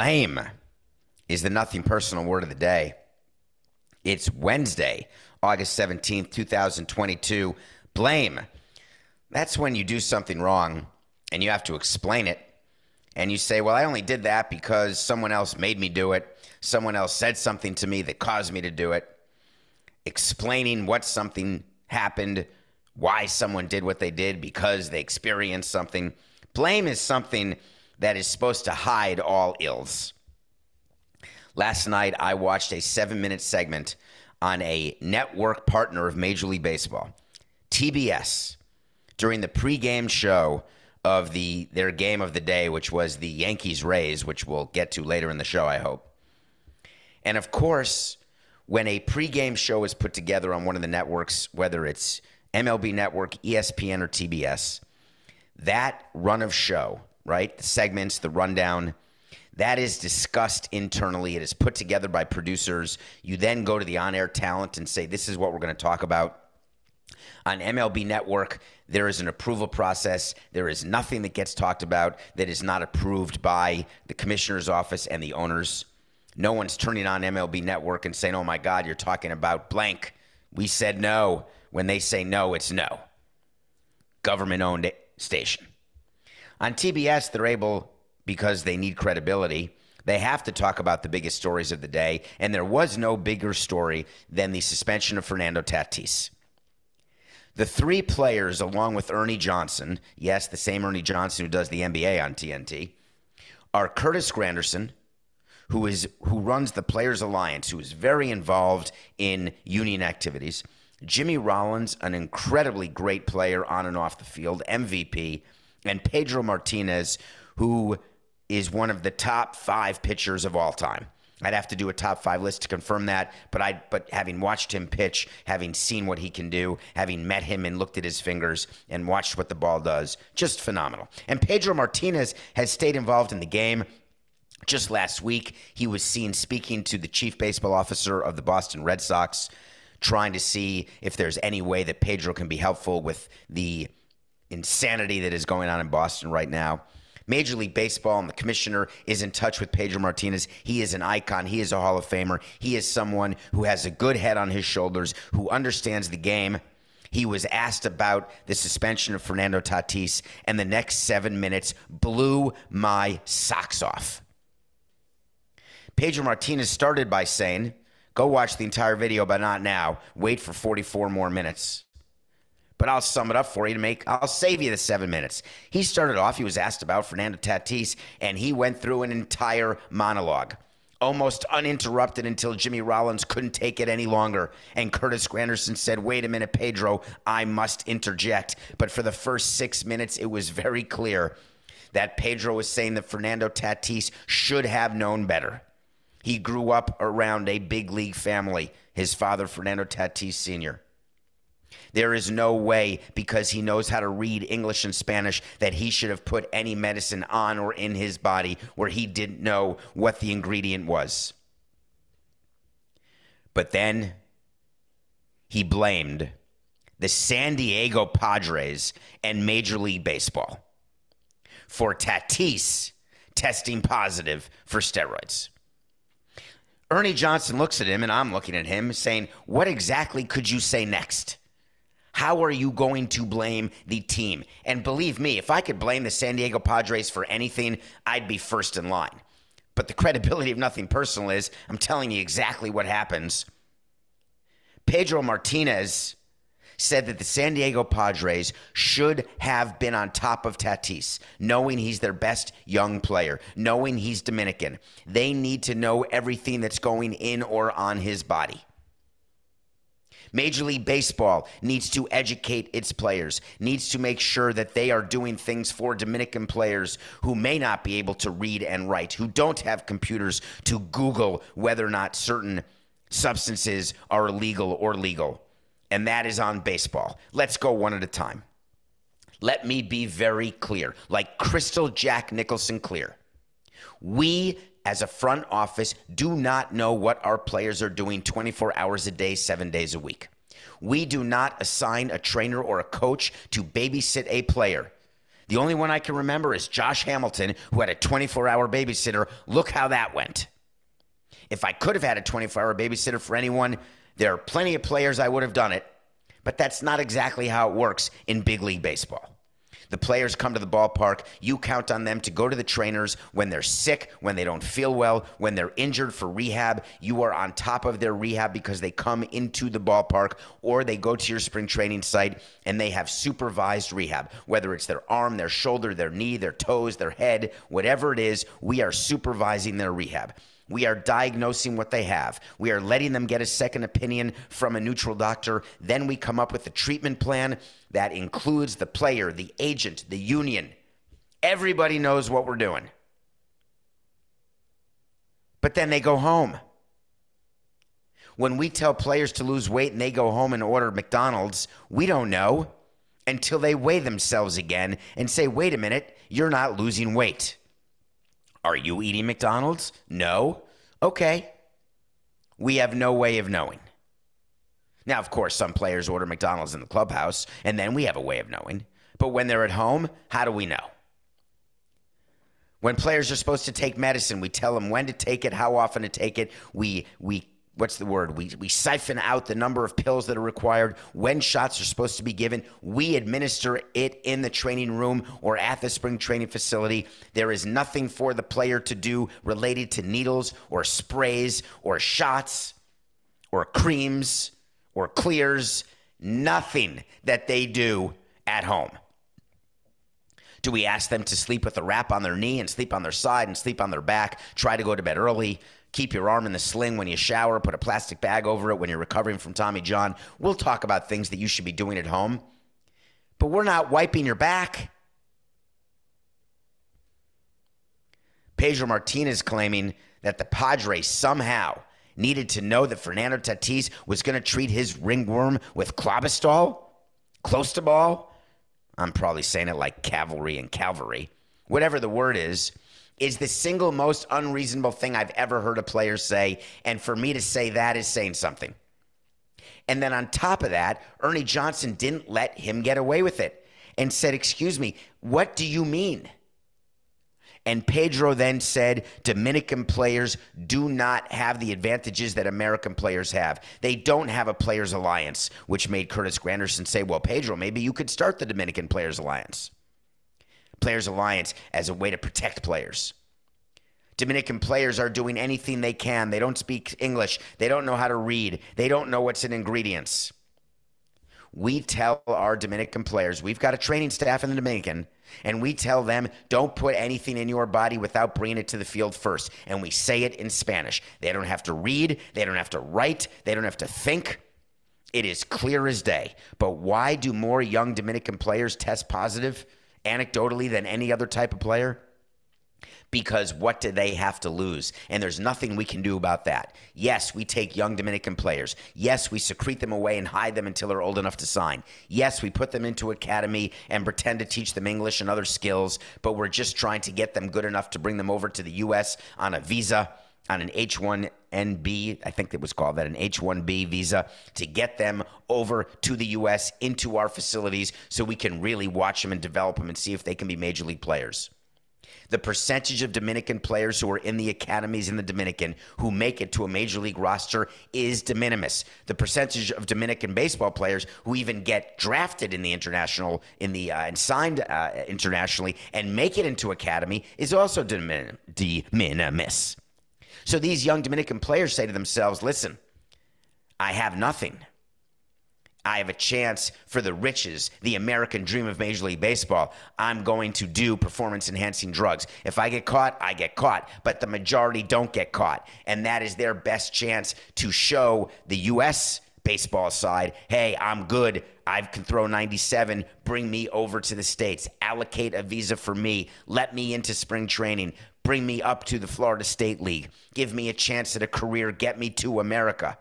Blame is the nothing personal word of the day. It's Wednesday, August 17th, 2022. Blame. That's when you do something wrong and you have to explain it. And you say, Well, I only did that because someone else made me do it. Someone else said something to me that caused me to do it. Explaining what something happened, why someone did what they did, because they experienced something. Blame is something that is supposed to hide all ills. Last night, I watched a seven minute segment on a network partner of Major League Baseball, TBS, during the pregame show of the their game of the day, which was the Yankees Rays, which we'll get to later in the show, I hope. And of course, when a pregame show is put together on one of the networks, whether it's MLB Network, ESPN, or TBS, that run of show, right? The segments, the rundown, that is discussed internally. It is put together by producers. You then go to the on air talent and say, This is what we're going to talk about. On MLB Network, there is an approval process. There is nothing that gets talked about that is not approved by the commissioner's office and the owners. No one's turning on MLB Network and saying, oh my God, you're talking about blank. We said no. When they say no, it's no. Government owned station. On TBS, they're able, because they need credibility, they have to talk about the biggest stories of the day. And there was no bigger story than the suspension of Fernando Tatis. The three players, along with Ernie Johnson, yes, the same Ernie Johnson who does the NBA on TNT, are Curtis Granderson, who is who runs the Players Alliance, who is very involved in union activities. Jimmy Rollins, an incredibly great player on and off the field, MVP, and Pedro Martinez, who is one of the top five pitchers of all time. I'd have to do a top five list to confirm that, but I but having watched him pitch, having seen what he can do, having met him and looked at his fingers and watched what the ball does, just phenomenal. And Pedro Martinez has stayed involved in the game. Just last week, he was seen speaking to the chief baseball officer of the Boston Red Sox, trying to see if there's any way that Pedro can be helpful with the insanity that is going on in Boston right now. Major League Baseball and the commissioner is in touch with Pedro Martinez. He is an icon. He is a Hall of Famer. He is someone who has a good head on his shoulders, who understands the game. He was asked about the suspension of Fernando Tatis, and the next seven minutes blew my socks off. Pedro Martinez started by saying, Go watch the entire video, but not now. Wait for 44 more minutes but I'll sum it up for you to make. I'll save you the seven minutes. He started off. He was asked about Fernando Tatis, and he went through an entire monologue almost uninterrupted until Jimmy Rollins couldn't take it any longer. And Curtis Granderson said, Wait a minute, Pedro, I must interject. But for the first six minutes, it was very clear that Pedro was saying that Fernando Tatis should have known better. He grew up around a big league family, his father, Fernando Tatis Sr. There is no way, because he knows how to read English and Spanish, that he should have put any medicine on or in his body where he didn't know what the ingredient was. But then he blamed the San Diego Padres and Major League Baseball for Tatis testing positive for steroids. Ernie Johnson looks at him, and I'm looking at him, saying, What exactly could you say next? How are you going to blame the team? And believe me, if I could blame the San Diego Padres for anything, I'd be first in line. But the credibility of nothing personal is I'm telling you exactly what happens. Pedro Martinez said that the San Diego Padres should have been on top of Tatis, knowing he's their best young player, knowing he's Dominican. They need to know everything that's going in or on his body. Major League Baseball needs to educate its players, needs to make sure that they are doing things for Dominican players who may not be able to read and write, who don't have computers to Google whether or not certain substances are illegal or legal. And that is on baseball. Let's go one at a time. Let me be very clear, like crystal Jack Nicholson clear. We as a front office, do not know what our players are doing 24 hours a day, seven days a week. We do not assign a trainer or a coach to babysit a player. The only one I can remember is Josh Hamilton, who had a 24 hour babysitter. Look how that went. If I could have had a 24 hour babysitter for anyone, there are plenty of players I would have done it, but that's not exactly how it works in big league baseball. The players come to the ballpark. You count on them to go to the trainers when they're sick, when they don't feel well, when they're injured for rehab. You are on top of their rehab because they come into the ballpark or they go to your spring training site and they have supervised rehab, whether it's their arm, their shoulder, their knee, their toes, their head, whatever it is, we are supervising their rehab. We are diagnosing what they have. We are letting them get a second opinion from a neutral doctor. Then we come up with a treatment plan that includes the player, the agent, the union. Everybody knows what we're doing. But then they go home. When we tell players to lose weight and they go home and order McDonald's, we don't know until they weigh themselves again and say, wait a minute, you're not losing weight. Are you eating McDonald's? No. Okay. We have no way of knowing. Now, of course, some players order McDonald's in the clubhouse, and then we have a way of knowing. But when they're at home, how do we know? When players are supposed to take medicine, we tell them when to take it, how often to take it. We we what's the word? We we siphon out the number of pills that are required, when shots are supposed to be given. We administer it in the training room or at the spring training facility. There is nothing for the player to do related to needles or sprays or shots or creams or clears, nothing that they do at home. Do we ask them to sleep with a wrap on their knee and sleep on their side and sleep on their back? Try to go to bed early. Keep your arm in the sling when you shower. Put a plastic bag over it when you're recovering from Tommy John. We'll talk about things that you should be doing at home. But we're not wiping your back. Pedro Martinez claiming that the Padres somehow needed to know that Fernando Tatis was going to treat his ringworm with Clobestol, Clostebol. I'm probably saying it like cavalry and cavalry, whatever the word is, is the single most unreasonable thing I've ever heard a player say. And for me to say that is saying something. And then on top of that, Ernie Johnson didn't let him get away with it and said, Excuse me, what do you mean? And Pedro then said Dominican players do not have the advantages that American players have. They don't have a players alliance, which made Curtis Granderson say, Well, Pedro, maybe you could start the Dominican Players Alliance. Players Alliance as a way to protect players. Dominican players are doing anything they can. They don't speak English. They don't know how to read. They don't know what's in ingredients. we tell our Dominican players, we've got a training staff in the Dominican, and we tell them, don't put anything in your body without bringing it to the field first. And we say it in Spanish. They don't have to read, they don't have to write, they don't have to think. It is clear as day. But why do more young Dominican players test positive anecdotally than any other type of player? because what do they have to lose? And there's nothing we can do about that. Yes, we take young Dominican players. Yes, we secrete them away and hide them until they're old enough to sign. Yes, we put them into academy and pretend to teach them English and other skills, but we're just trying to get them good enough to bring them over to the U.S. on a visa on an H1NB, I think it was called that, an H1B visa, to get them over to the U.S. into our facilities so we can really watch them and develop them and see if they can be major league players. The percentage of Dominican players who are in the academies in the Dominican who make it to a major league roster is de minimis. The percentage of Dominican baseball players who even get drafted in the international in the uh, and signed uh, internationally and make it into academy is also de, min- de minimis. So these young Dominican players say to themselves, "Listen, I have nothing." I have a chance for the riches, the American dream of Major League Baseball. I'm going to do performance enhancing drugs. If I get caught, I get caught, but the majority don't get caught. And that is their best chance to show the U.S. baseball side hey, I'm good. I can throw 97. Bring me over to the States. Allocate a visa for me. Let me into spring training. Bring me up to the Florida State League. Give me a chance at a career. Get me to America.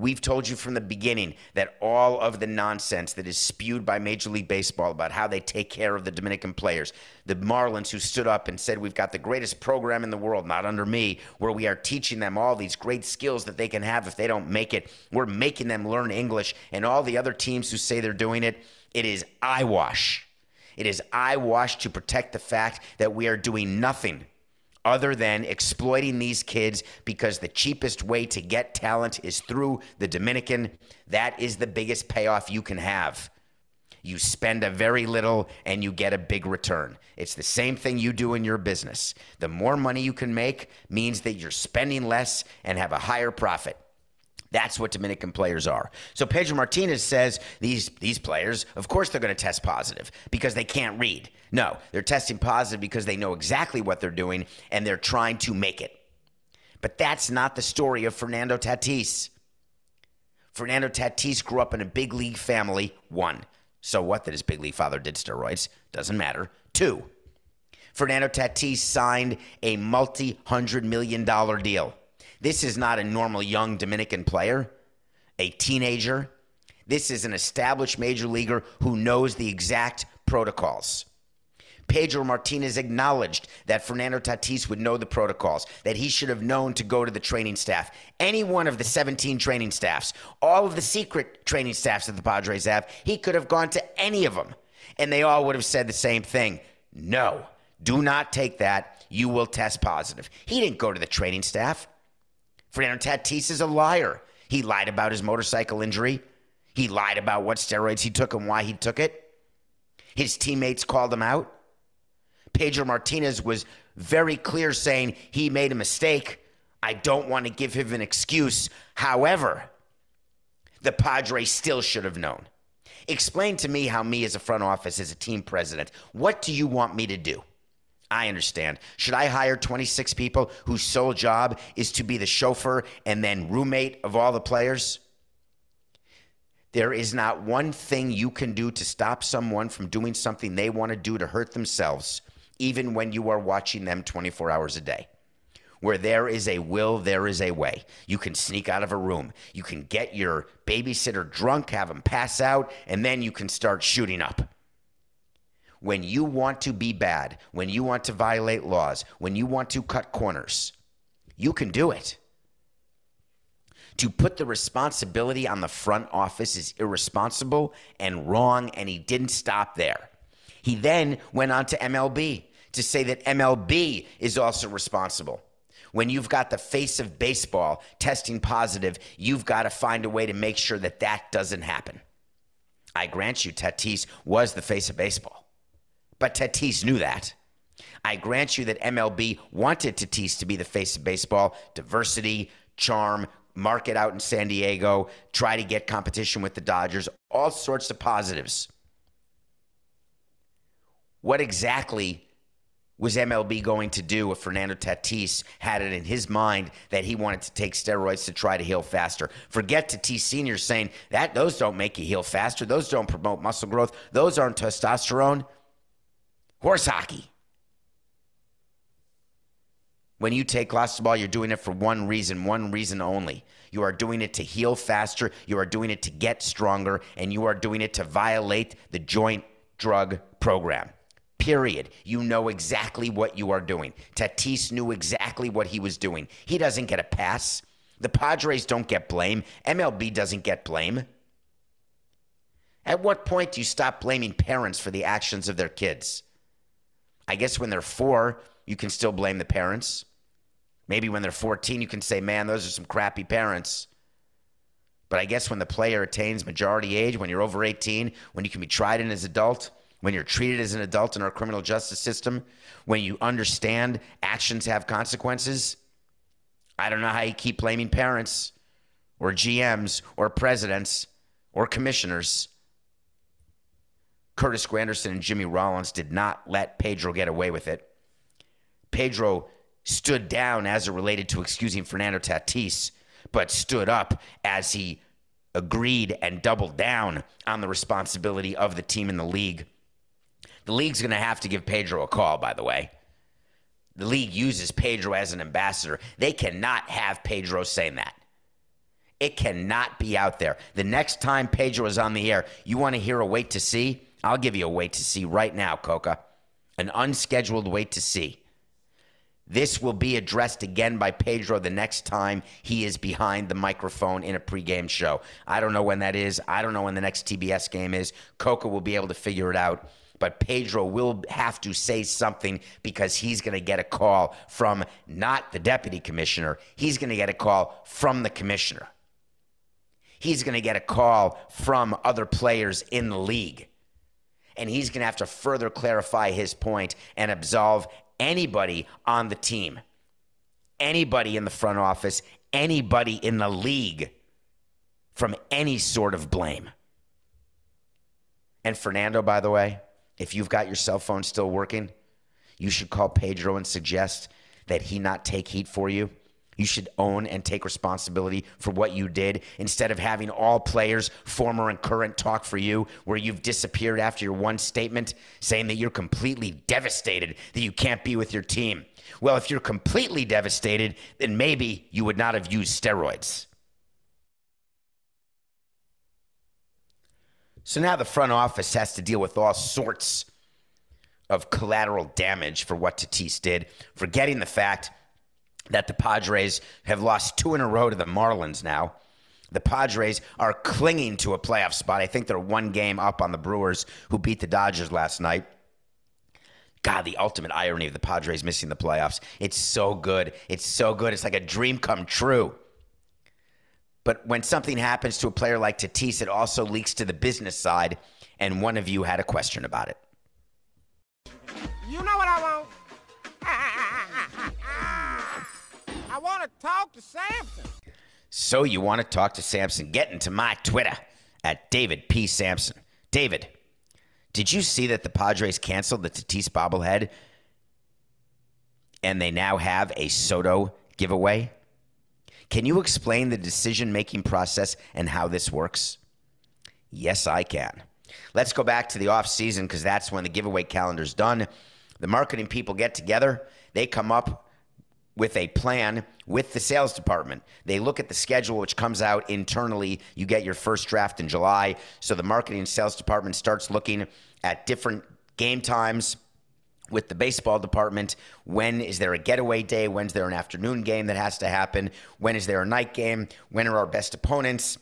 We've told you from the beginning that all of the nonsense that is spewed by Major League Baseball about how they take care of the Dominican players, the Marlins who stood up and said, We've got the greatest program in the world, not under me, where we are teaching them all these great skills that they can have if they don't make it. We're making them learn English, and all the other teams who say they're doing it, it is eyewash. It is eyewash to protect the fact that we are doing nothing other than exploiting these kids because the cheapest way to get talent is through the Dominican. That is the biggest payoff you can have. You spend a very little and you get a big return. It's the same thing you do in your business. The more money you can make means that you're spending less and have a higher profit. That's what Dominican players are. So Pedro Martinez says these these players, of course they're going to test positive because they can't read. No, they're testing positive because they know exactly what they're doing and they're trying to make it. But that's not the story of Fernando Tatis. Fernando Tatis grew up in a big league family. One. So what that his big league father did steroids? Doesn't matter. Two. Fernando Tatis signed a multi hundred million dollar deal. This is not a normal young Dominican player, a teenager. This is an established major leaguer who knows the exact protocols. Pedro Martinez acknowledged that Fernando Tatis would know the protocols, that he should have known to go to the training staff. Any one of the 17 training staffs, all of the secret training staffs that the Padres have, he could have gone to any of them. And they all would have said the same thing no, do not take that. You will test positive. He didn't go to the training staff. Fernando Tatis is a liar. He lied about his motorcycle injury. He lied about what steroids he took and why he took it. His teammates called him out. Pedro Martinez was very clear saying he made a mistake. I don't want to give him an excuse. However, the Padres still should have known. Explain to me how me as a front office, as a team president, what do you want me to do? I understand. Should I hire 26 people whose sole job is to be the chauffeur and then roommate of all the players? There is not one thing you can do to stop someone from doing something they want to do to hurt themselves, even when you are watching them 24 hours a day. Where there is a will, there is a way. You can sneak out of a room. You can get your babysitter drunk, have him pass out, and then you can start shooting up when you want to be bad, when you want to violate laws, when you want to cut corners, you can do it. To put the responsibility on the front office is irresponsible and wrong, and he didn't stop there. He then went on to MLB to say that MLB is also responsible. When you've got the face of baseball testing positive, you've got to find a way to make sure that that doesn't happen. I grant you, Tatis was the face of baseball. But Tatis knew that. I grant you that MLB wanted Tatis to be the face of baseball diversity, charm, market out in San Diego, try to get competition with the Dodgers, all sorts of positives. What exactly was MLB going to do if Fernando Tatis had it in his mind that he wanted to take steroids to try to heal faster? Forget Tatis Sr. saying that those don't make you heal faster. Those don't promote muscle growth. Those aren't testosterone. Horse hockey. When you take ball, you're doing it for one reason, one reason only. You are doing it to heal faster, you are doing it to get stronger, and you are doing it to violate the joint drug program. Period. You know exactly what you are doing. Tatis knew exactly what he was doing. He doesn't get a pass. The Padres don't get blame. MLB doesn't get blame. At what point do you stop blaming parents for the actions of their kids? I guess when they're four, you can still blame the parents. Maybe when they're 14, you can say, man, those are some crappy parents. But I guess when the player attains majority age, when you're over 18, when you can be tried in as adult, when you're treated as an adult in our criminal justice system, when you understand actions have consequences, I don't know how you keep blaming parents or GMs or presidents or commissioners. Curtis Granderson and Jimmy Rollins did not let Pedro get away with it. Pedro stood down as it related to excusing Fernando Tatis, but stood up as he agreed and doubled down on the responsibility of the team in the league. The league's going to have to give Pedro a call, by the way. The league uses Pedro as an ambassador. They cannot have Pedro saying that. It cannot be out there. The next time Pedro is on the air, you want to hear a wait to see? I'll give you a wait to see right now, Coca. An unscheduled wait to see. This will be addressed again by Pedro the next time he is behind the microphone in a pregame show. I don't know when that is. I don't know when the next TBS game is. Coca will be able to figure it out. But Pedro will have to say something because he's going to get a call from not the deputy commissioner. He's going to get a call from the commissioner. He's going to get a call from other players in the league. And he's going to have to further clarify his point and absolve anybody on the team, anybody in the front office, anybody in the league from any sort of blame. And Fernando, by the way, if you've got your cell phone still working, you should call Pedro and suggest that he not take heat for you you should own and take responsibility for what you did instead of having all players, former and current, talk for you, where you've disappeared after your one statement saying that you're completely devastated that you can't be with your team. Well, if you're completely devastated, then maybe you would not have used steroids. So now the front office has to deal with all sorts of collateral damage for what Tatis did, forgetting the fact that the Padres have lost two in a row to the Marlins now. The Padres are clinging to a playoff spot. I think they're one game up on the Brewers, who beat the Dodgers last night. God, the ultimate irony of the Padres missing the playoffs. It's so good. It's so good. It's like a dream come true. But when something happens to a player like Tatis, it also leaks to the business side, and one of you had a question about it. Talk to Samson. So you want to talk to Samson? Get into my Twitter at David P. Samson. David, did you see that the Padres canceled the Tatis bobblehead and they now have a Soto giveaway? Can you explain the decision making process and how this works? Yes, I can. Let's go back to the off season because that's when the giveaway calendar's done. The marketing people get together, they come up with a plan with the sales department. They look at the schedule, which comes out internally. You get your first draft in July. So the marketing and sales department starts looking at different game times with the baseball department. When is there a getaway day? When's there an afternoon game that has to happen? When is there a night game? When are our best opponents?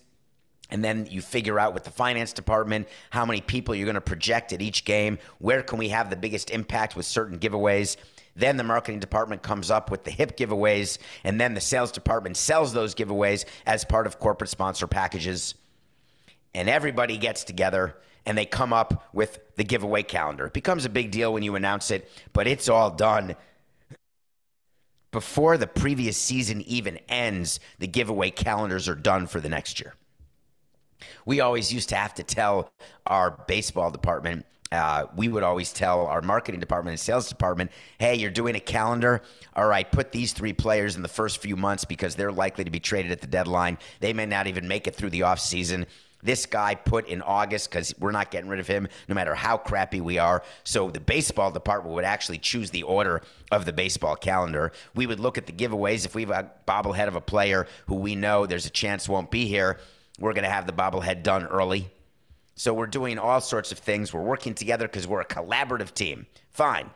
And then you figure out with the finance department how many people you're going to project at each game. Where can we have the biggest impact with certain giveaways? Then the marketing department comes up with the hip giveaways, and then the sales department sells those giveaways as part of corporate sponsor packages. And everybody gets together and they come up with the giveaway calendar. It becomes a big deal when you announce it, but it's all done before the previous season even ends, the giveaway calendars are done for the next year. We always used to have to tell our baseball department, uh, we would always tell our marketing department and sales department, hey, you're doing a calendar. All right, put these three players in the first few months because they're likely to be traded at the deadline. They may not even make it through the offseason. This guy put in August because we're not getting rid of him no matter how crappy we are. So the baseball department would actually choose the order of the baseball calendar. We would look at the giveaways. If we have a bobblehead of a player who we know there's a chance won't be here, we're going to have the bobblehead done early. So we're doing all sorts of things. We're working together because we're a collaborative team. Fine.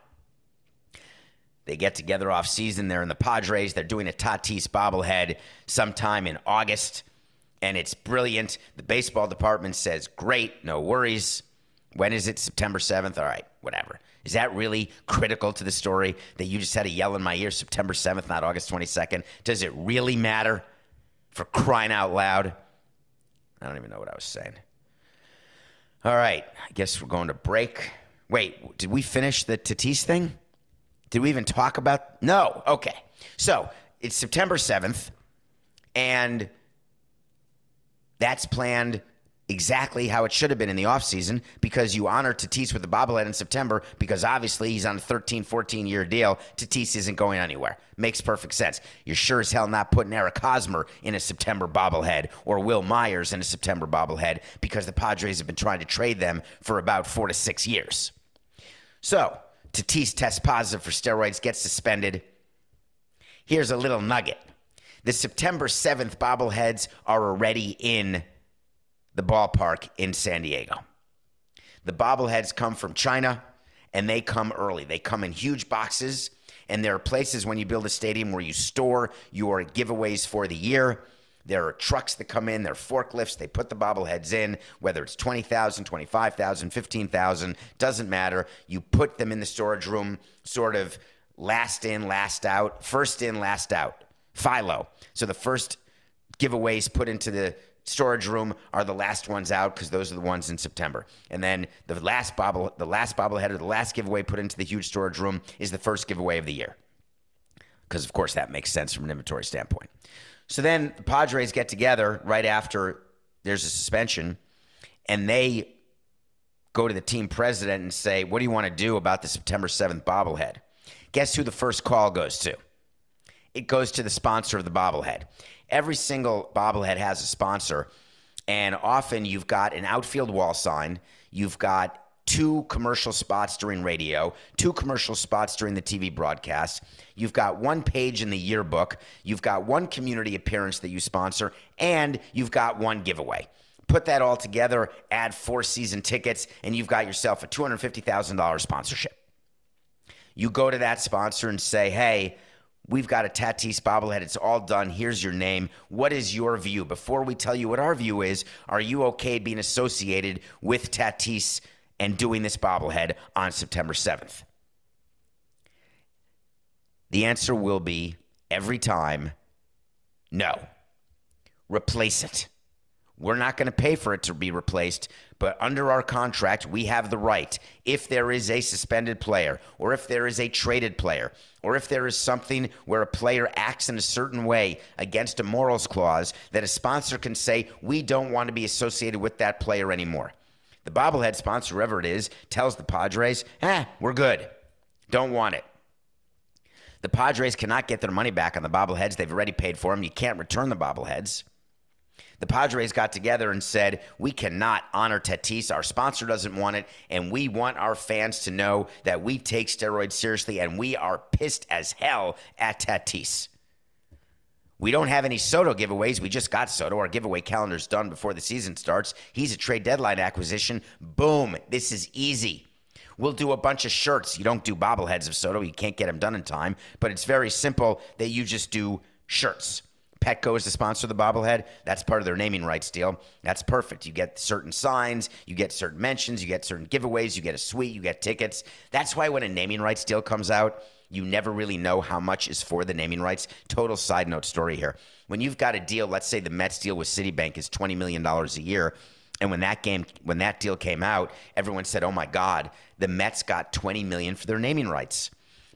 They get together off season. They're in the Padres. They're doing a Tatis bobblehead sometime in August, and it's brilliant. The baseball department says, "Great, no worries." When is it? September seventh. All right, whatever. Is that really critical to the story that you just had a yell in my ear? September seventh, not August twenty second. Does it really matter? For crying out loud! I don't even know what I was saying. All right, I guess we're going to break. Wait, did we finish the Tatis thing? Did we even talk about? No. Okay. So it's September 7th, and that's planned exactly how it should have been in the offseason because you honor Tatis with the bobblehead in September because obviously he's on a 13, 14 year deal. Tatis isn't going anywhere. Makes perfect sense. You're sure as hell not putting Eric Hosmer in a September bobblehead or Wil Myers in a September bobblehead because the Padres have been trying to trade them for about four to six years. So Tatis tests positive for steroids, gets suspended. Here's a little nugget. The September 7th bobbleheads are already in the ballpark in San Diego. The bobbleheads come from China and they come early. They come in huge boxes, and there are places when you build a stadium where you store your giveaways for the year. There are trucks that come in, there are forklifts, they put the bobbleheads in, whether it's 20,000, 25,000, 15,000, doesn't matter. You put them in the storage room, sort of last in, last out, first in, last out. FILO. So the first giveaways put into the storage room are the last ones out because those are the ones in September. And then the last bobble, the last bobblehead or the last giveaway put into the huge storage room is the first giveaway of the year. Because of course that makes sense from an inventory standpoint. So then the Padres get together right after there's a suspension, and they go to the team president and say, "What do you want to do about the September 7th bobblehead?" Guess who the first call goes to? It goes to the sponsor of the bobblehead every single bobblehead has a sponsor, and often you've got an outfield wall sign, you've got two commercial spots during radio, two commercial spots during the TV broadcast. You've got one page in the yearbook, you've got one community appearance that you sponsor, and you've got one giveaway. Put that all together, add four season tickets, and you've got yourself a $250,000 sponsorship. You go to that sponsor and say, hey, We've got a Tatis bobblehead. It's all done. Here's your name. What is your view? Before we tell you what our view is, are you okay being associated with Tatis and doing this bobblehead on September 7th? The answer will be every time no. Replace it. We're not going to pay for it to be replaced, but under our contract, we have the right, if there is a suspended player, or if there is a traded player, or if there is something where a player acts in a certain way against a morals clause, that a sponsor can say, we don't want to be associated with that player anymore. The bobblehead sponsor, whoever it is, tells the Padres, eh, we're good. Don't want it. The Padres cannot get their money back on the bobbleheads. They've already paid for them. You can't return the bobbleheads the Padres got together and said, We cannot honor Tatis. Our sponsor doesn't want it. And we want our fans to know that we take steroids seriously and we are pissed as hell at Tatis. We don't have any Soto giveaways. We just got Soto. Our giveaway calendar's done before the season starts. He's a trade deadline acquisition. Boom. This is easy. We'll do a bunch of shirts. You don't do bobbleheads of Soto. You can't get them done in time. But it's very simple that you just do shirts. Petco is the sponsor of the bobblehead. That's part of their naming rights deal. That's perfect. You get certain signs, you get certain mentions, you get certain giveaways, you get a suite, you get tickets. That's why when a naming rights deal comes out, you never really know how much is for the naming rights. Total side note story here. When you've got a deal, let's say the Mets deal with Citibank is $20 million a year. And when that game, when that deal came out, everyone said, "Oh my God, the Mets got 20 million for their naming rights."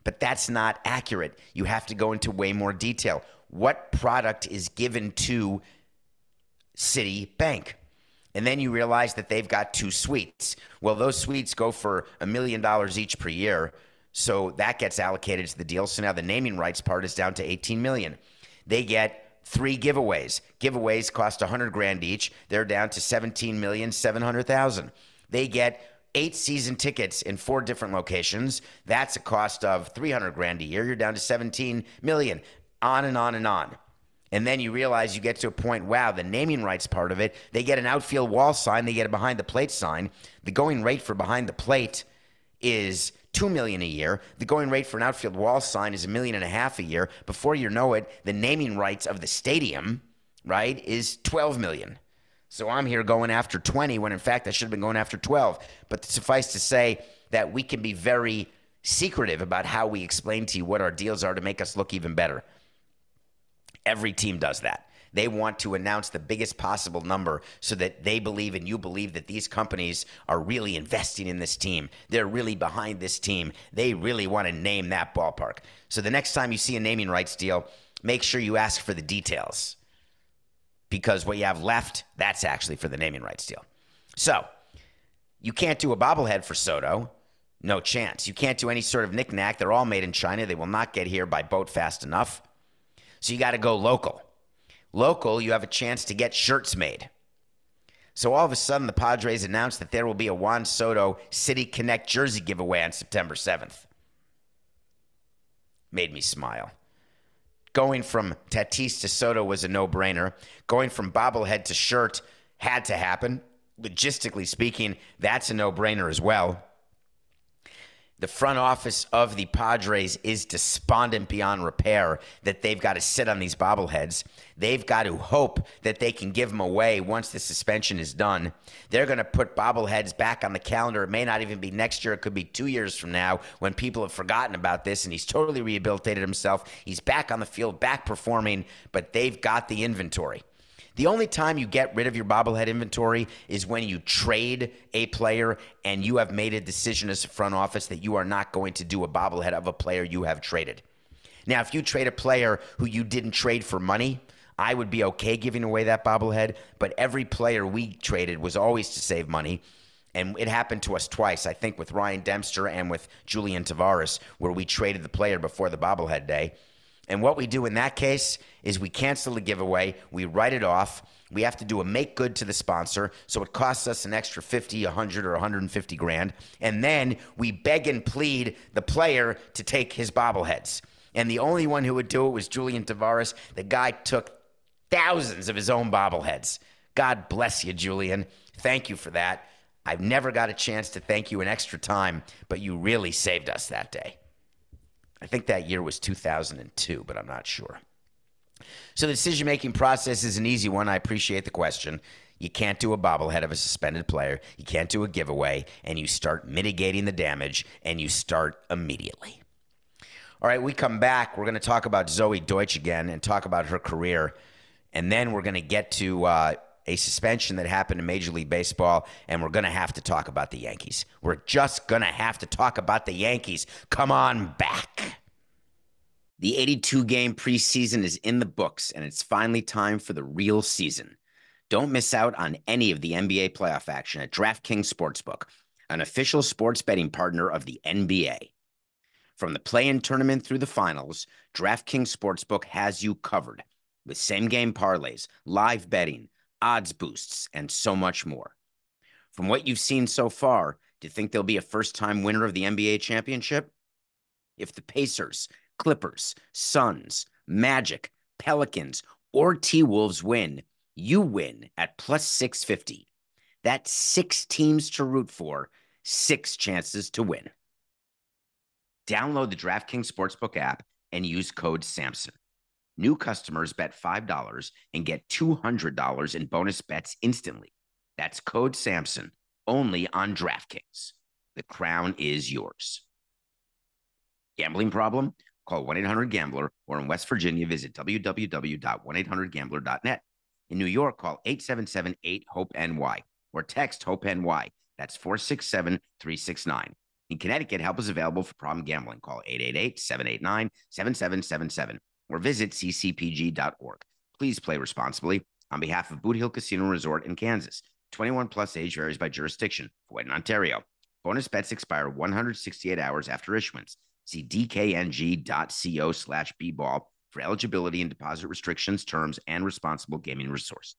but that's not accurate. You have to go into way more detail. What product is given to Citibank? And then you realize that they've got two suites. Well, those suites go for a million dollars each per year. So that gets allocated to the deal. So now the naming rights part is down to 18 million. They get three giveaways. Giveaways cost 100 grand each. They're down to 17 million 700,000. They get eight season tickets in four different locations. That's a cost of 300 grand a year. You're down to 17 million. On and on and on. And then you realize you get to a point, wow, the naming rights part of it, they get an outfield wall sign, they get a behind the plate sign. The going rate for behind the plate is two million a year. The going rate for an outfield wall sign is a million and a half a year. Before you know it, the naming rights of the stadium, right, is 12 million. So I'm here going after 20 when in fact I should have been going after 12. But suffice to say that we can be very secretive about how we explain to you what our deals are to make us look even better. Every team does that. They want to announce the biggest possible number so that they believe and you believe that these companies are really investing in this team. They're really behind this team. They really want to name that ballpark. So the next time you see a naming rights deal, make sure you ask for the details because what you have left, that's actually for the naming rights deal. So you can't do a bobblehead for Soto. No chance. You can't do any sort of knickknack. They're all made in China. They will not get here by boat fast enough. So you got to go local. Local, you have a chance to get shirts made. So all of a sudden, the Padres announced that there will be a Juan Soto City Connect jersey giveaway on September 7th. Made me smile. Going from Tatis to Soto was a no brainer. Going from bobblehead to shirt had to happen. Logistically speaking, that's a no brainer as well. The front office of the Padres is despondent beyond repair that they've got to sit on these bobbleheads. They've got to hope that they can give them away once the suspension is done. They're going to put bobbleheads back on the calendar. It may not even be next year. It could be two years from now when people have forgotten about this and he's totally rehabilitated himself. He's back on the field, back performing, but they've got the inventory. The only time you get rid of your bobblehead inventory is when you trade a player and you have made a decision as a front office that you are not going to do a bobblehead of a player you have traded. Now, if you trade a player who you didn't trade for money, I would be okay giving away that bobblehead, but every player we traded was always to save money. And it happened to us twice, I think, with Ryan Dempster and with Julian Tavarez, where we traded the player before the bobblehead day. And what we do in that case is we cancel the giveaway, we write it off. We have to do a make good to the sponsor, so it costs us an extra 50, 100 or 150 grand, and then we beg and plead the player to take his bobbleheads. And the only one who would do it was Julian Tavarez. The guy took thousands of his own bobbleheads. God bless you, Julian. Thank you for that. I've never got a chance to thank you an extra time, but you really saved us that day. I think that year was 2002, but I'm not sure. So the decision making process is an easy one. I appreciate the question. You can't do a bobblehead of a suspended player. You can't do a giveaway, and you start mitigating the damage, and you start immediately. All right, we come back. We're going to talk about Zoey Deutch again and talk about her career. And then we're going to get to uh, a suspension that happened in Major League Baseball, and we're going to have to talk about the Yankees. We're just going to have to talk about the Yankees. Come on back. The 82 game preseason is in the books, and it's finally time for the real season. Don't miss out on any of the NBA playoff action at DraftKings Sportsbook, an official sports betting partner of the NBA. From the play in tournament through the finals, DraftKings Sportsbook has you covered with same game parlays, live betting, odds boosts, and so much more. From what you've seen so far, do you think there'll be a first time winner of the NBA championship? If the Pacers, Clippers, Suns, Magic, Pelicans, or T Wolves win, you win at plus 650. That's six teams to root for, six chances to win. Download the DraftKings Sportsbook app and use code SAMSON. New customers bet $5 and get $200 in bonus bets instantly. That's code SAMSON only on DraftKings. The crown is yours. Gambling problem? Call 1 800 Gambler or in West Virginia, visit www.1800Gambler.net. In New York, call 877 8 HOPE NY or text HOPE NY. That's 467 369. In Connecticut, help is available for problem gambling. Call 888-789-7777 or visit ccpg.org. Please play responsibly on behalf of Boot Hill Casino Resort in Kansas. 21 plus age varies by jurisdiction. Void in Ontario. Bonus bets expire 168 hours after issuance. See dkng.co slash bball for eligibility and deposit restrictions, terms, and responsible gaming resources.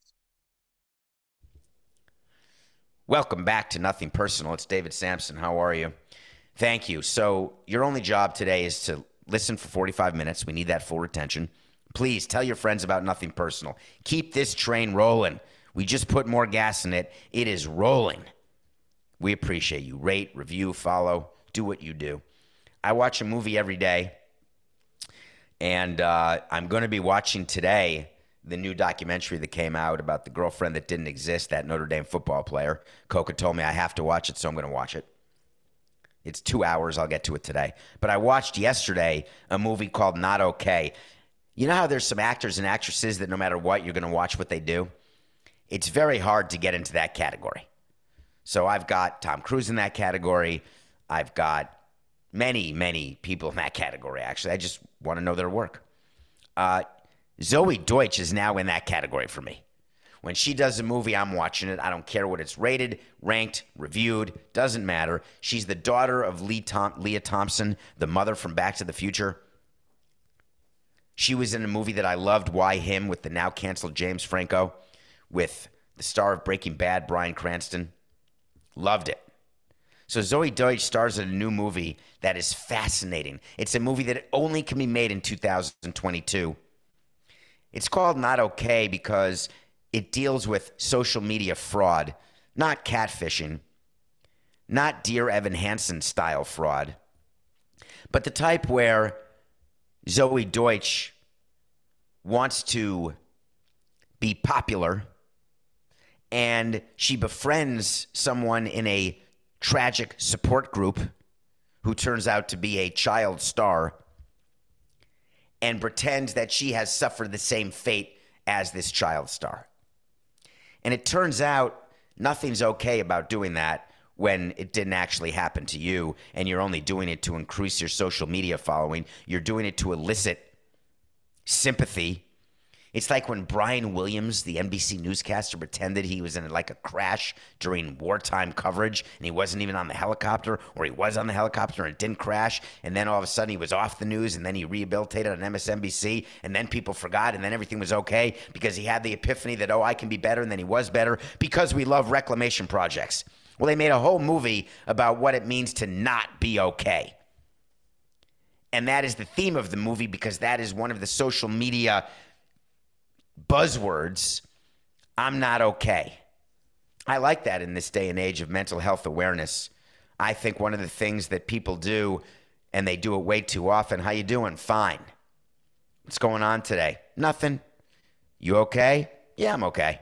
Welcome back to Nothing Personal. It's David Samson. How are you? Thank you. So, your only job today is to listen for 45 minutes. We need that full retention. Please tell your friends about Nothing Personal. Keep this train rolling. We just put more gas in it. It is rolling. We appreciate you. Rate, review, follow, do what you do. I watch a movie every day, and uh, I'm going to be watching today the new documentary that came out about the girlfriend that didn't exist, that Notre Dame football player. Coca told me I have to watch it, so I'm going to watch it. It's two hours. I'll get to it today. But I watched yesterday a movie called Not Okay. You know how there's some actors and actresses that no matter what, you're going to watch what they do? It's very hard to get into that category. So I've got Tom Cruise in that category. I've got many, many people in that category, actually. I just want to know their work. Uh, Zoey Deutch is now in that category for me. When she does a movie, I'm watching it. I don't care what it's rated, ranked, reviewed, doesn't matter. She's the daughter of Lee Tom- Lea Thompson, the mother from Back to the Future. She was in a movie that I loved, Why Him, with the now canceled James Franco, with the star of Breaking Bad, Bryan Cranston. Loved it. So Zoey Deutch stars in a new movie that is fascinating. It's a movie that only can be made in 2022 it's called Not Okay because it deals with social media fraud, not catfishing, not Dear Evan Hansen style fraud, but the type where Zoey Deutch wants to be popular and she befriends someone in a tragic support group who turns out to be a child star and pretends that she has suffered the same fate as this child star. And it turns out nothing's okay about doing that when it didn't actually happen to you and you're only doing it to increase your social media following. You're doing it to elicit sympathy it's like when Brian Williams, the NBC newscaster, pretended he was in like a crash during wartime coverage and he wasn't even on the helicopter, or he was on the helicopter and it didn't crash. And then all of a sudden he was off the news and then he rehabilitated on MSNBC. And then people forgot and then everything was okay because he had the epiphany that, oh, I can be better. And then he was better because we love reclamation projects. Well, they made a whole movie about what it means to not be okay. And that is the theme of the movie because that is one of the social media buzzwords, I'm not okay. I like that in this day and age of mental health awareness. I think one of the things that people do, and they do it way too often, how you doing? Fine. What's going on today? Nothing. You okay? Yeah, I'm okay.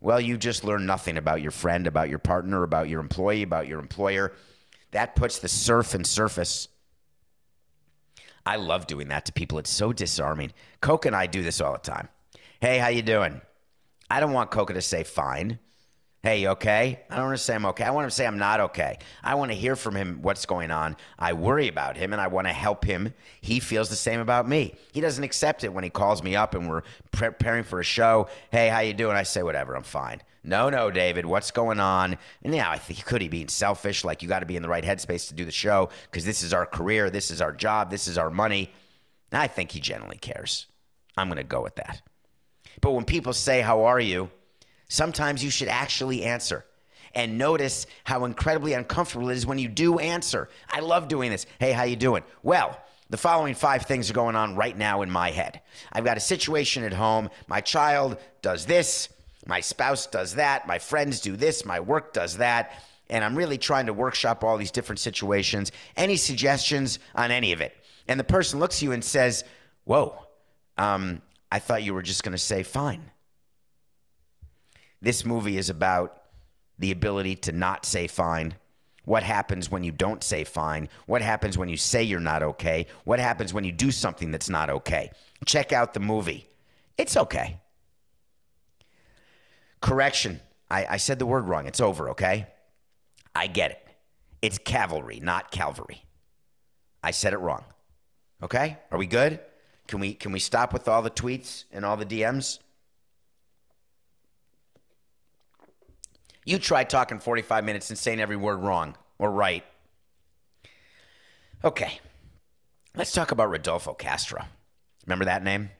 Well, you just learned nothing about your friend, about your partner, about your employee, about your employer. That puts the surf and surface I love doing that to people. It's so disarming. Coke and I do this all the time. Hey, how you doing? I don't want Coca to say fine. Hey, you okay? I don't want to say I'm okay. I want him to say I'm not okay. I want to hear from him what's going on. I worry about him and I want to help him. He feels the same about me. He doesn't accept it when he calls me up and we're preparing for a show. Hey, how you doing? I say whatever. I'm fine. No, no, David. What's going on? And yeah, I think he could he being selfish? Like you got to be in the right headspace to do the show because this is our career, this is our job, this is our money. I think he genuinely cares. I'm going to go with that. But when people say, How are you? sometimes you should actually answer and notice how incredibly uncomfortable it is when you do answer. I love doing this. Hey, how you doing? Well, the following five things are going on right now in my head. I've got a situation at home. My child does this, my spouse does that, my friends do this, my work does that, and I'm really trying to workshop all these different situations. Any suggestions on any of it? And the person looks at you and says, Whoa, um, I thought you were just going to say fine. This movie is about the ability to not say fine. What happens when you don't say fine? What happens when you say you're not okay? What happens when you do something that's not okay? Check out the movie. It's okay. Correction. I, I said the word wrong. It's over, okay? I get it. It's cavalry, not Calvary. I said it wrong. Okay? Are we good? Can we can we stop with all the tweets and all the DMs? You try talking 45 minutes and saying every word wrong or right. Okay. Let's talk about Rodolfo Castro. Remember that name?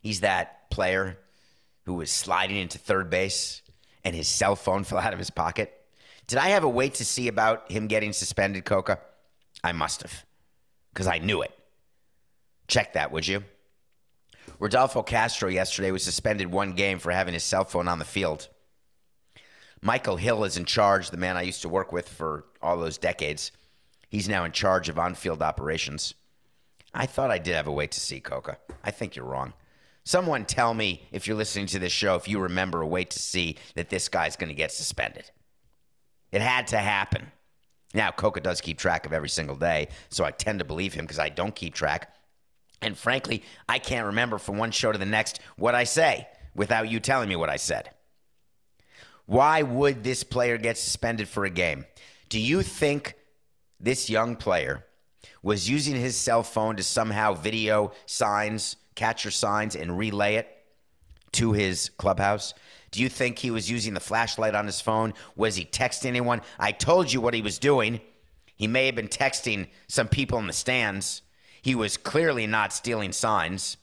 He's that player who was sliding into third base and his cell phone fell out of his pocket. Did I have a wait to see about him getting suspended, Coca? I must have, because I knew it. Check that, would you? Rodolfo Castro yesterday was suspended one game for having his cell phone on the field. Michael Hill is in charge, the man I used to work with for all those decades. He's now in charge of on field operations. I thought I did have a way to see, Coca. I think you're wrong. Someone tell me if you're listening to this show if you remember a way to see that this guy's going to get suspended. It had to happen. Now, Coca does keep track of every single day, so I tend to believe him because I don't keep track. And frankly, I can't remember from one show to the next what I say without you telling me what I said. Why would this player get suspended for a game? Do you think this young player was using his cell phone to somehow video signs, catcher signs, and relay it to his clubhouse? Do you think he was using the flashlight on his phone? Was he texting anyone? I told you what he was doing. He may have been texting some people in the stands. He was clearly not stealing signs.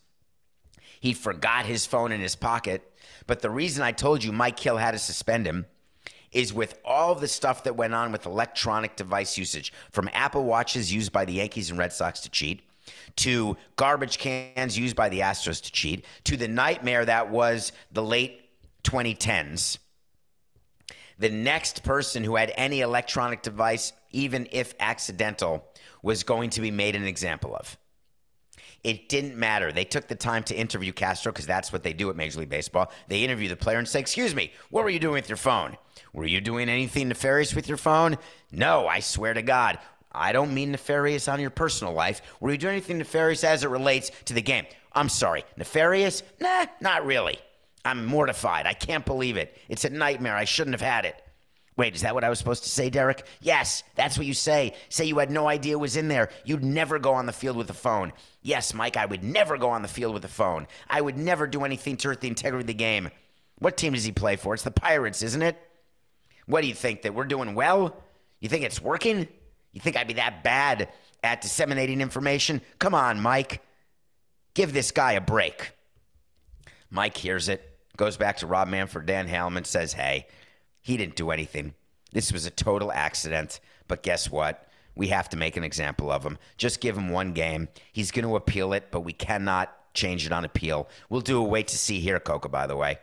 He forgot his phone in his pocket. But the reason I told you Mike Hill had to suspend him is with all the stuff that went on with electronic device usage, from Apple Watches used by the Yankees and Red Sox to cheat, to garbage cans used by the Astros to cheat, to the nightmare that was the late 2010s. The next person who had any electronic device, even if accidental, was going to be made an example of. It didn't matter. They took the time to interview Castro because that's what they do at Major League Baseball. They interview the player and say, Excuse me, what were you doing with your phone? Were you doing anything nefarious with your phone? No, I swear to God. I don't mean nefarious on your personal life. Were you doing anything nefarious as it relates to the game? I'm sorry. Nefarious? Nah, not really. I'm mortified. I can't believe it. It's a nightmare. I shouldn't have had it. Wait, is that what I was supposed to say, Derek? Yes, that's what you say. Say you had no idea it was in there. You'd never go on the field with a phone. Yes, Mike, I would never go on the field with a phone. I would never do anything to hurt the integrity of the game. What team does he play for? It's the Pirates, isn't it? What do you think? That we're doing well? You think it's working? You think I'd be that bad at disseminating information? Come on, Mike. Give this guy a break. Mike hears it, goes back to Rob Manfred, Dan Halem, says, hey, he didn't do anything. This was a total accident. But guess what? We have to make an example of him. Just give him one game. He's going to appeal it, but we cannot change it on appeal. We'll do a wait to see here, Coca, by the way.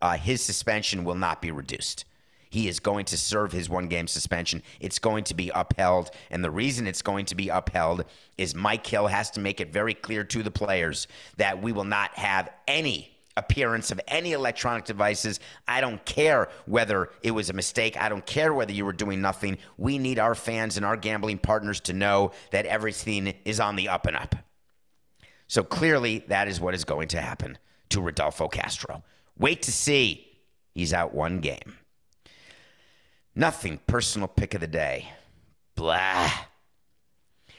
Uh, his suspension will not be reduced. He is going to serve his one game suspension. It's going to be upheld. And the reason it's going to be upheld is Mike Hill has to make it very clear to the players that we will not have any appearance of any electronic devices. I don't care whether it was a mistake. I don't care whether you were doing nothing. We need our fans and our gambling partners to know that everything is on the up and up. So clearly, that is what is going to happen to Rodolfo Castro. Wait to see. He's out one game. Nothing personal pick of the day. Blah.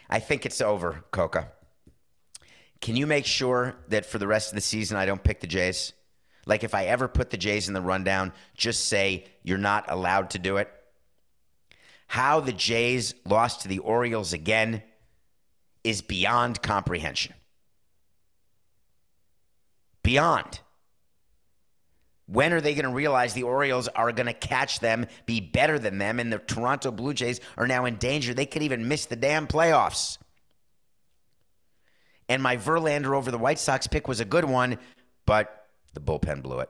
I think it's over, Coca. Can you make sure that for the rest of the season I don't pick the Jays? Like if I ever put the Jays in the rundown, just say you're not allowed to do it. How the Jays lost to the Orioles again is beyond comprehension. Beyond. When are they going to realize the Orioles are going to catch them, be better than them, and the Toronto Blue Jays are now in danger? They could even miss the damn playoffs. And my Verlander over the White Sox pick was a good one, but the bullpen blew it.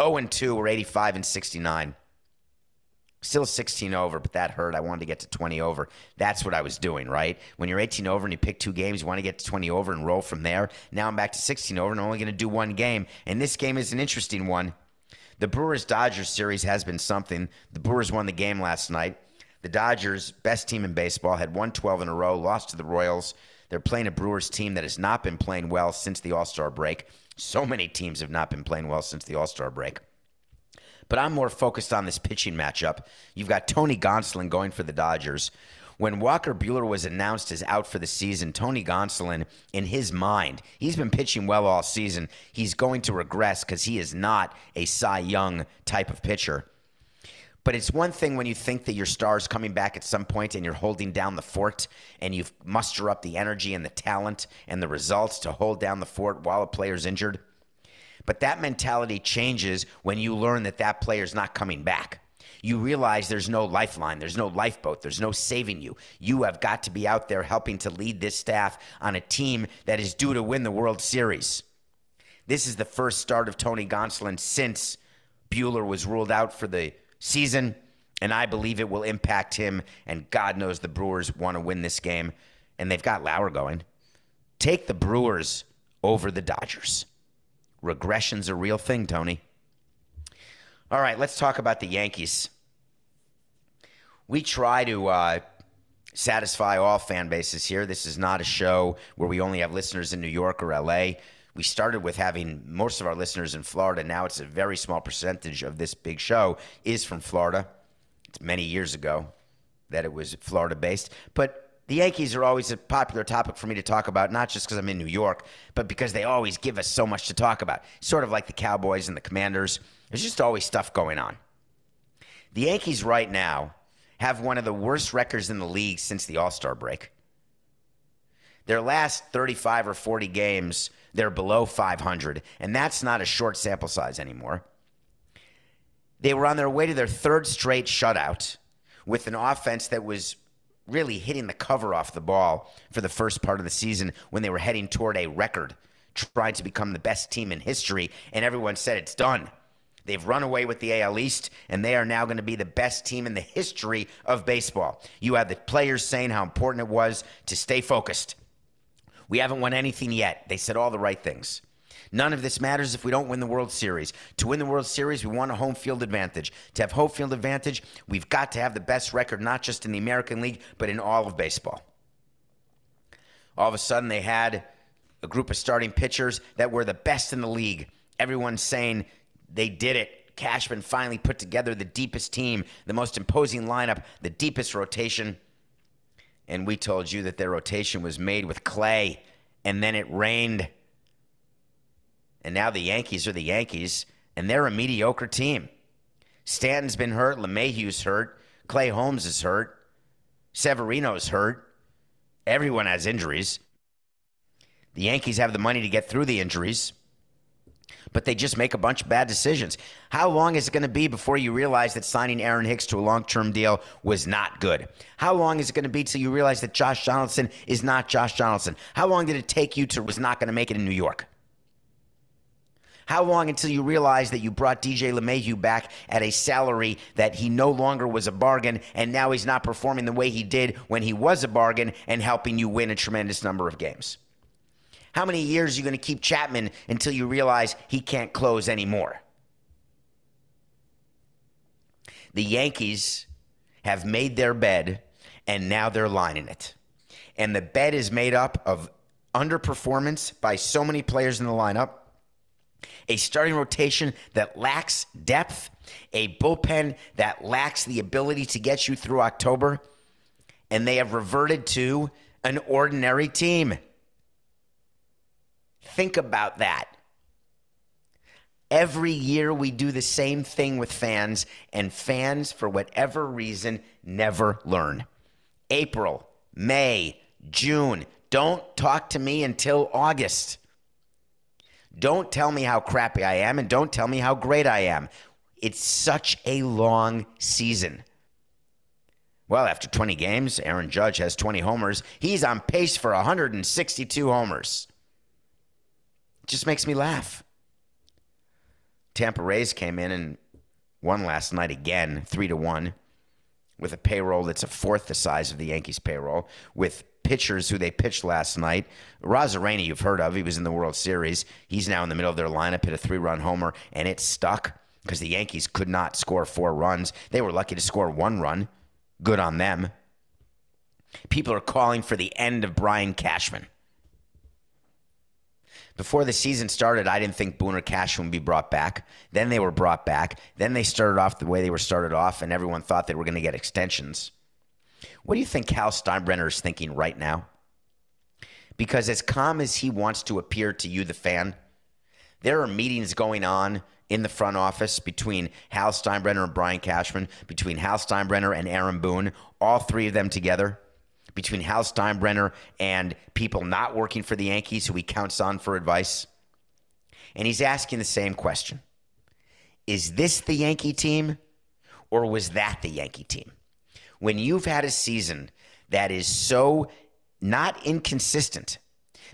0 and 2 or 85 and 69. Still 16 over, but that hurt. I wanted to get to 20 over. That's what I was doing, right? When you're 18 over and you pick two games, you want to get to 20 over and roll from there. Now I'm back to 16 over and I'm only going to do one game. And this game is an interesting one. The Brewers Dodgers series has been something. The Brewers won the game last night. The Dodgers, best team in baseball, had won 12 in a row, lost to the Royals. They're playing a Brewers team that has not been playing well since the All Star break. So many teams have not been playing well since the All Star break. But I'm more focused on this pitching matchup. You've got Tony Gonsolin going for the Dodgers. When Walker Buehler was announced as out for the season, Tony Gonsolin, in his mind, he's been pitching well all season. He's going to regress because he is not a Cy Young type of pitcher. But it's one thing when you think that your star is coming back at some point and you're holding down the fort and you muster up the energy and the talent and the results to hold down the fort while a player's injured. But that mentality changes when you learn that that player's not coming back. You realize there's no lifeline, there's no lifeboat, there's no saving you. You have got to be out there helping to lead this staff on a team that is due to win the World Series. This is the first start of Tony Gonsolin since Buehler was ruled out for the season, and I believe it will impact him. And God knows the Brewers want to win this game, and they've got Lauer going. Take the Brewers over the Dodgers. Regression's a real thing, Tony. All right, let's talk about the Yankees. We try to uh, satisfy all fan bases here. This is not a show where we only have listeners in New York or LA. We started with having most of our listeners in Florida. Now it's a very small percentage of this big show is from Florida. It's many years ago that it was Florida based. But the Yankees are always a popular topic for me to talk about, not just because I'm in New York, but because they always give us so much to talk about. Sort of like the Cowboys and the Commanders. There's just always stuff going on. The Yankees right now have one of the worst records in the league since the All Star break. Their last 35 or 40 games, they're below 500, and that's not a short sample size anymore. They were on their way to their third straight shutout with an offense that was really hitting the cover off the ball for the first part of the season when they were heading toward a record, trying to become the best team in history, and everyone said it's done. They've run away with the AL East, and they are now going to be the best team in the history of baseball. You have the players saying how important it was to stay focused. We haven't won anything yet. They said all the right things. None of this matters if we don't win the World Series. To win the World Series, we want a home field advantage. To have home field advantage, we've got to have the best record, not just in the American League, but in all of baseball. All of a sudden, they had a group of starting pitchers that were the best in the league. Everyone's saying they did it. Cashman finally put together the deepest team, the most imposing lineup, the deepest rotation. And we told you that their rotation was made with clay, and then it rained. And now the Yankees are the Yankees, and they're a mediocre team. Stanton's been hurt, LeMahieu's hurt, Clay Holmes is hurt, Severino's hurt. Everyone has injuries. The Yankees have the money to get through the injuries but they just make a bunch of bad decisions. How long is it going to be before you realize that signing Aaron Hicks to a long term deal was not good? How long is it going to be till you realize that Josh Donaldson is not Josh Donaldson? How long did it take you to was not going to make it in New York? How long until you realize that you brought DJ LeMahieu back at a salary that he no longer was a bargain and now he's not performing the way he did when he was a bargain and helping you win a tremendous number of games? How many years are you going to keep Chapman until you realize he can't close anymore? The Yankees have made their bed and now they're lining it. And the bed is made up of underperformance by so many players in the lineup, a starting rotation that lacks depth, a bullpen that lacks the ability to get you through October, and they have reverted to an ordinary team. Think about that. Every year we do the same thing with fans, and fans, for whatever reason, never learn. April, May, June. Don't talk to me until August. Don't tell me how crappy I am, and don't tell me how great I am. It's such a long season. Well, after 20 games, Aaron Judge has 20 homers. He's on pace for 162 homers. Just makes me laugh. Tampa Rays came in and won last night again, three to one, with a payroll that's a fourth the size of the Yankees' payroll, with pitchers who they pitched last night. Arozarena, you've heard of, he was in the World Series. He's now in the middle of their lineup, hit a three-run homer, and it stuck because the Yankees could not score four runs. They were lucky to score one run. Good on them. People are calling for the end of Brian Cashman. Before the season started, I didn't think Boone or Cashman would be brought back. Then they were brought back. Then they started off the way they were started off, and everyone thought they were going to get extensions. What do you think Hal Steinbrenner is thinking right now? Because as calm as he wants to appear to you, the fan, there are meetings going on in the front office between Hal Steinbrenner and Brian Cashman, between Hal Steinbrenner and Aaron Boone, all three of them together between Hal Steinbrenner and people not working for the Yankees who he counts on for advice. And he's asking the same question Is this the Yankee team or was that the Yankee team? When you've had a season that is so not inconsistent,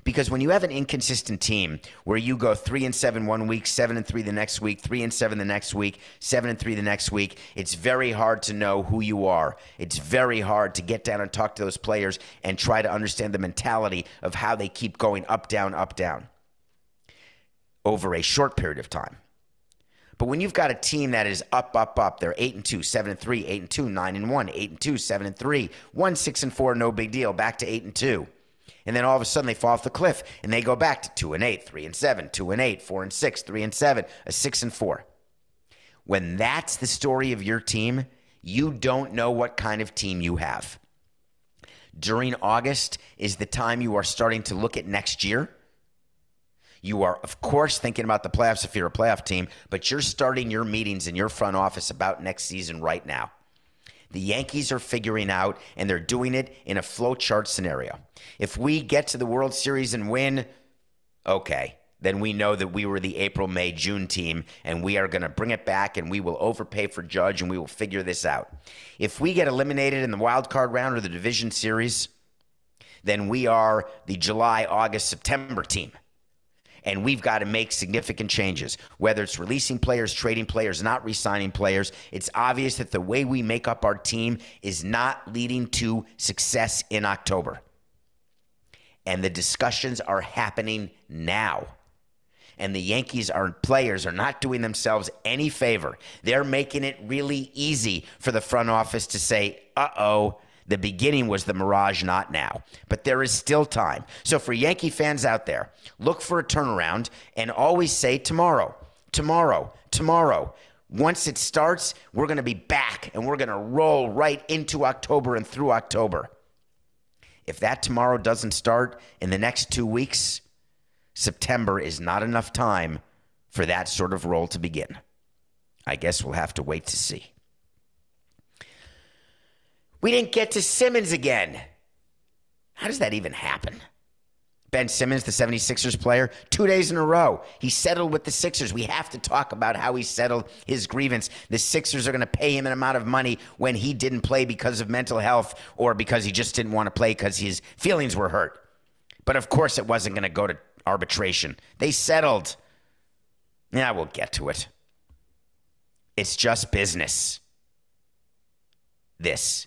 because when you have an inconsistent team where you go three and seven one week, seven and three the next week, three and seven the next week, seven and three the next week, it's very hard to know who you are. It's very hard to get down and talk to those players and try to understand the mentality of how they keep going up, down, up, down over a short period of time. But when you've got a team that is up, up, up, they're eight and two, seven and three, eight and two, nine and one, eight and two, seven and three, one, six and four, no big deal, back to eight and two. And then all of a sudden they fall off the cliff and they go back to two and eight, three and seven, two and eight, four and six, three and seven, a six and four. When that's the story of your team, you don't know what kind of team you have. During August is the time you are starting to look at next year. You are, of course, thinking about the playoffs if you're a playoff team, but you're starting your meetings in your front office about next season right now. The Yankees are figuring out, and they're doing it in a flowchart scenario. If we get to the World Series and win, okay, then we know that we were the April, May, June team, and we are going to bring it back, and we will overpay for Judge, and we will figure this out. If we get eliminated in the wild card round or the division series, then we are the July, August, September team and we've got to make significant changes. Whether it's releasing players, trading players, not re signing players, it's obvious that the way we make up our team is not leading to success in October. And the discussions are happening now. And the Yankees are players are not doing themselves any favor. They're making it really easy for the front office to say, uh oh, the beginning was the mirage, not now. But there is still time. So for Yankee fans out there, look for a turnaround and always say tomorrow, tomorrow, tomorrow. Once it starts, we're going to be back and we're going to roll right into October and through October. If that tomorrow doesn't start in the next two weeks, September is not enough time for that sort of roll to begin. I guess we'll have to wait to see. We didn't get to Simmons again. How does that even happen? Ben Simmons, the 76ers player, two days in a row. He settled with the Sixers. We have to talk about how he settled his grievance. The Sixers are going to pay him an amount of money when he didn't play because of mental health or because he just didn't want to play because his feelings were hurt. But of course, it wasn't going to go to arbitration. They settled. Yeah, we'll get to it. It's just business. This